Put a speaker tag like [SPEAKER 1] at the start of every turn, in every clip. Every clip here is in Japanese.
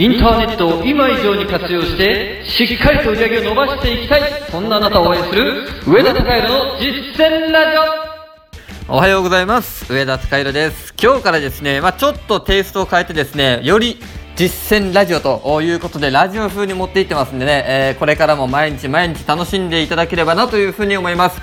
[SPEAKER 1] インターネットを今以上に活用して、しっかりと売り上げを伸ばしていきたい、そんなあなたを応援する、上田隆弘の実践ラジオ。
[SPEAKER 2] おはようございます。上田貴弘です。今日からですね、まあ、ちょっとテイストを変えてですねより実践ラジオということでラジオ風に持っていってますんでね、えーこれからも毎日毎日楽しんでいただければなというふうに思います。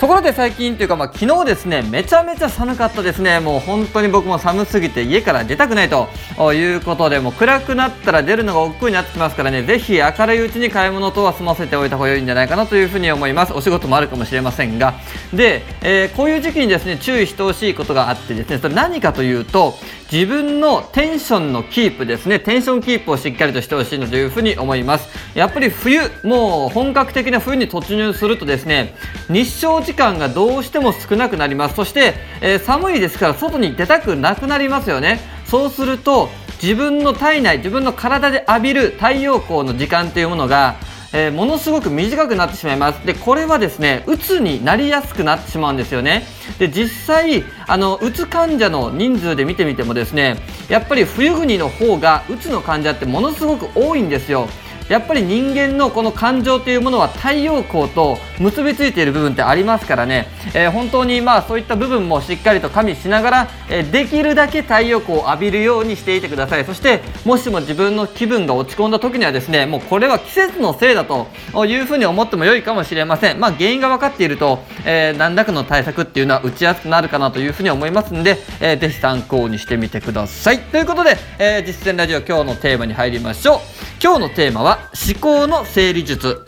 [SPEAKER 2] ところで最近というか、まあ、昨日ですねめちゃめちゃ寒かったですね。もう本当に僕も寒すぎて家から出たくないと。いうことでもう暗くなったら出るのが億劫になってきますからね。ぜひ明るいうちに買い物等は済ませておいた方がいいんじゃないかなというふうに思います。お仕事もあるかもしれませんが。で、えーこういう時期にですね注意してほしいことがあってですねそれ何かというと自分のテンションのキープですね。テンションキープをしっかりとしてほしいなというふうに思います。やっぱり冬もう本格的な冬に突入するとですね日照時間がどうしても少なくなります。そして、えー寒いですから外に出たくなくなりますよね。そうすると自分の体内自分の体で浴びる太陽光の時間というものがえーものすごく短くなってしまいます。でこれはですねうつになりやすくなってしまうんですよね。で実際あのうつ患者の人数で見てみてもですねやっぱり冬国の方がうつの患者ってものすごく多いんですよ。やっぱり人間のこの感情というものは太陽光と結びついている部分ってありますからね、えー本当にまあそういった部分もしっかりと加味しながら、えーできるだけ太陽光を浴びるようにしていてください。そしてもしも自分の気分が落ち込んだ時にはですねもうこれは季節のせいだというふうに思っても良いかもしれません。まあ原因が分かっていると、えー何らかの対策っていうのは打ちやすくなるかなというふうに思いますんで、えーぜひ参考にしてみてください。ということで、え実践ラジオ今日のテーマに入りましょう。今日のテーマは思考の整理術。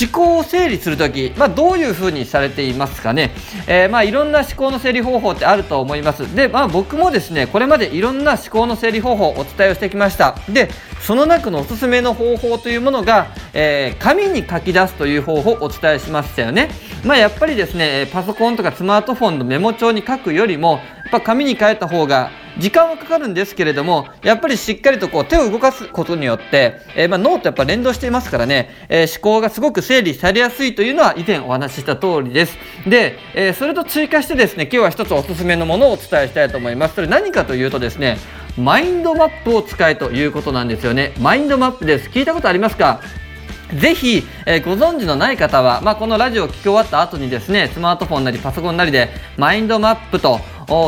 [SPEAKER 2] 思考を整理するとき、まあ、どういうふうにされていますかね、えーまあ、いろんな思考の整理方法ってあると思います。で、まあ、僕もですねこれまでいろんな思考の整理方法をお伝えをしてきました。でその中のおすすめの方法というものが、えー紙に書き出すという方法をお伝えしましたよね、まあ、やっぱりですねパソコンとかスマートフォンのメモ帳に書くよりもやっぱ紙に書いた方が時間はかかるんですけれどもやっぱりしっかりとこう手を動かすことによって、えーまあ、脳とやっぱ連動していますからね、えー思考がすごく整理されやすいというのは以前お話しした通りです。で、えーそれと追加してですね今日は一つおすすめのものをお伝えしたいと思います。それ何かというとですねマインドマップを使えということなんですよね。マインドマップです。聞いたことありますか？ぜひ、えーご存知のない方は、まあ、このラジオを聞き終わった後にですねスマートフォンなりパソコンなりでマインドマップと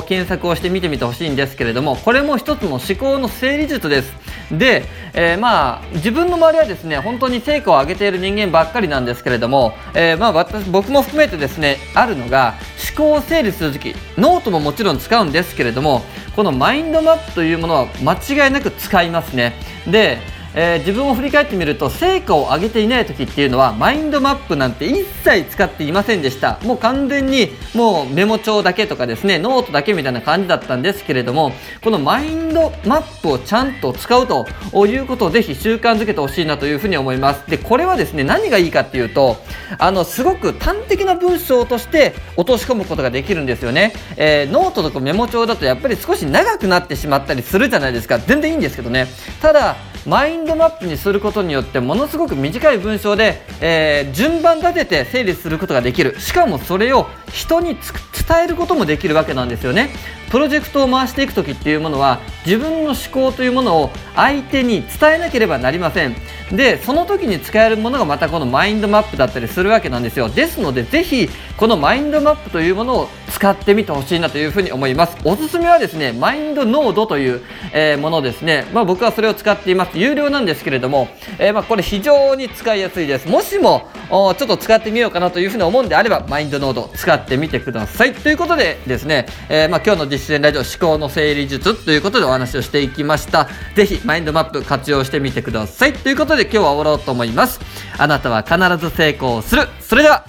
[SPEAKER 2] 検索をして見てみてほしいんですけれどもこれも一つの思考の整理術です。で、えーまあ自分の周りはですね本当に成果を上げている人間ばっかりなんですけれども、えーまあ、私僕も含めてですねあるのが思考を整理する時ノートももちろん使うんですけれどもこのマインドマップというものは間違いなく使いますね。でえー自分を振り返ってみると成果を上げていない時っていうのはマインドマップなんて一切使っていませんでした。もう完全にもうメモ帳だけとかですねノートだけみたいな感じだったんですけれどもこのマインドマップをちゃんと使うということをぜひ習慣づけてほしいなというふうに思います。でこれはですね何がいいかっていうとあのすごく端的な文章として落とし込むことができるんですよね、えーノートとかメモ帳だとやっぱり少し長くなってしまったりするじゃないですか。全然いいんですけどね。ただマインドマップにすることによってものすごく短い文章で、えー順番立てて整理することができる。しかもそれを人に伝えることもできるわけなんですよね。プロジェクトを回していく時っていうものは自分の思考というものを相手に伝えなければなりません。でその時に使えるものがまたこのマインドマップだったりするわけなんですよ。ですのでぜひこのマインドマップというものを使ってみてほしいなというふうに思います。おすすめはですねマインドノードという、えーものですね。まあ僕はそれを使っています。有料なんですけれども、えーまあこれ非常に使いやすいです。もしもちょっと使ってみようかなというふうに思うんであればマインドノード使ってみてください。ということでですね、えーまあ今日の実践ラジオ思考の整理術ということでお話をしていきました。是非マインドマップ活用してみてください。ということで今日は終わろうと思います。あなたは必ず成功する。それでは